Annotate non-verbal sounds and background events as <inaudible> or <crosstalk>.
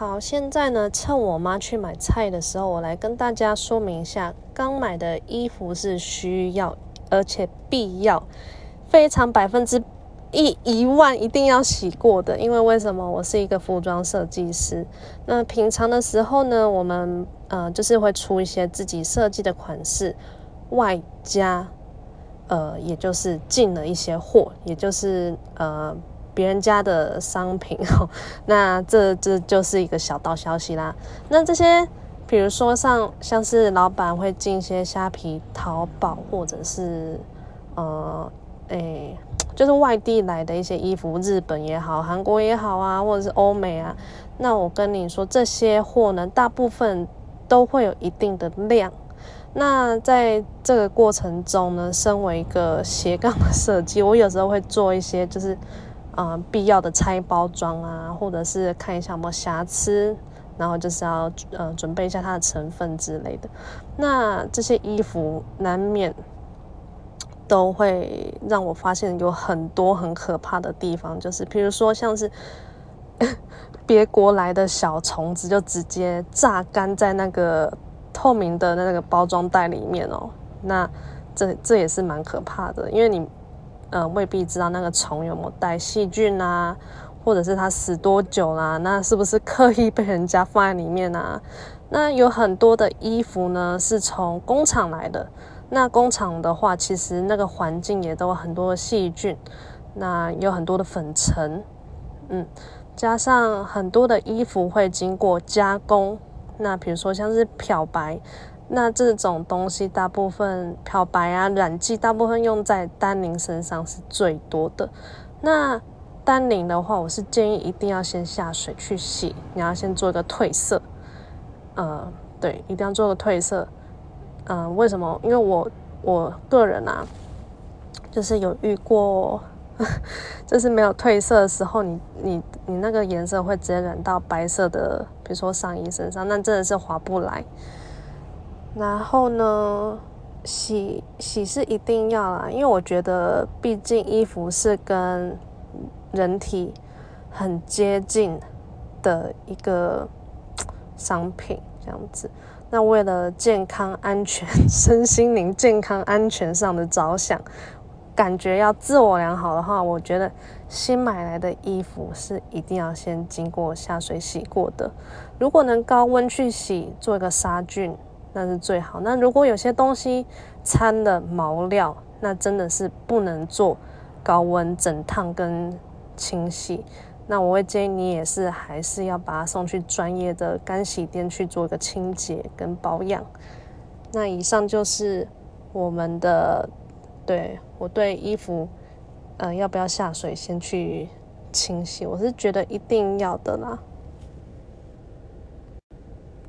好，现在呢，趁我妈去买菜的时候，我来跟大家说明一下，刚买的衣服是需要而且必要，非常百分之一一万一定要洗过的。因为为什么？我是一个服装设计师，那平常的时候呢，我们呃就是会出一些自己设计的款式，外加呃也就是进了一些货，也就是呃。别人家的商品 <laughs> 哦，那这这就是一个小道消息啦。那这些，比如说像像是老板会进一些虾皮、淘宝，或者是呃，诶，就是外地来的一些衣服，日本也好，韩国也好啊，或者是欧美啊。那我跟你说，这些货呢，大部分都会有一定的量。那在这个过程中呢，身为一个斜杠的设计，我有时候会做一些就是。呃，必要的拆包装啊，或者是看一下有没有瑕疵，然后就是要呃准备一下它的成分之类的。那这些衣服难免都会让我发现有很多很可怕的地方，就是比如说像是 <laughs> 别国来的小虫子就直接榨干在那个透明的那个包装袋里面哦，那这这也是蛮可怕的，因为你。呃，未必知道那个虫有没有带细菌啊，或者是它死多久啦？那是不是刻意被人家放在里面啊？那有很多的衣服呢，是从工厂来的。那工厂的话，其实那个环境也都有很多的细菌，那有很多的粉尘，嗯，加上很多的衣服会经过加工。那比如说像是漂白。那这种东西大部分漂白啊、染剂，大部分用在丹宁身上是最多的。那丹宁的话，我是建议一定要先下水去洗，你要先做一个褪色。呃，对，一定要做个褪色。嗯，为什么？因为我我个人啊，就是有遇过，<laughs> 就是没有褪色的时候，你你你那个颜色会直接染到白色的，比如说上衣身上，那真的是划不来。然后呢，洗洗是一定要啦，因为我觉得毕竟衣服是跟人体很接近的一个商品，这样子。那为了健康安全、身心灵健康安全上的着想，感觉要自我良好的话，我觉得新买来的衣服是一定要先经过下水洗过的。如果能高温去洗，做一个杀菌。那是最好。那如果有些东西掺了毛料，那真的是不能做高温整烫跟清洗。那我会建议你也是还是要把它送去专业的干洗店去做一个清洁跟保养。那以上就是我们的对我对衣服，呃，要不要下水先去清洗，我是觉得一定要的啦。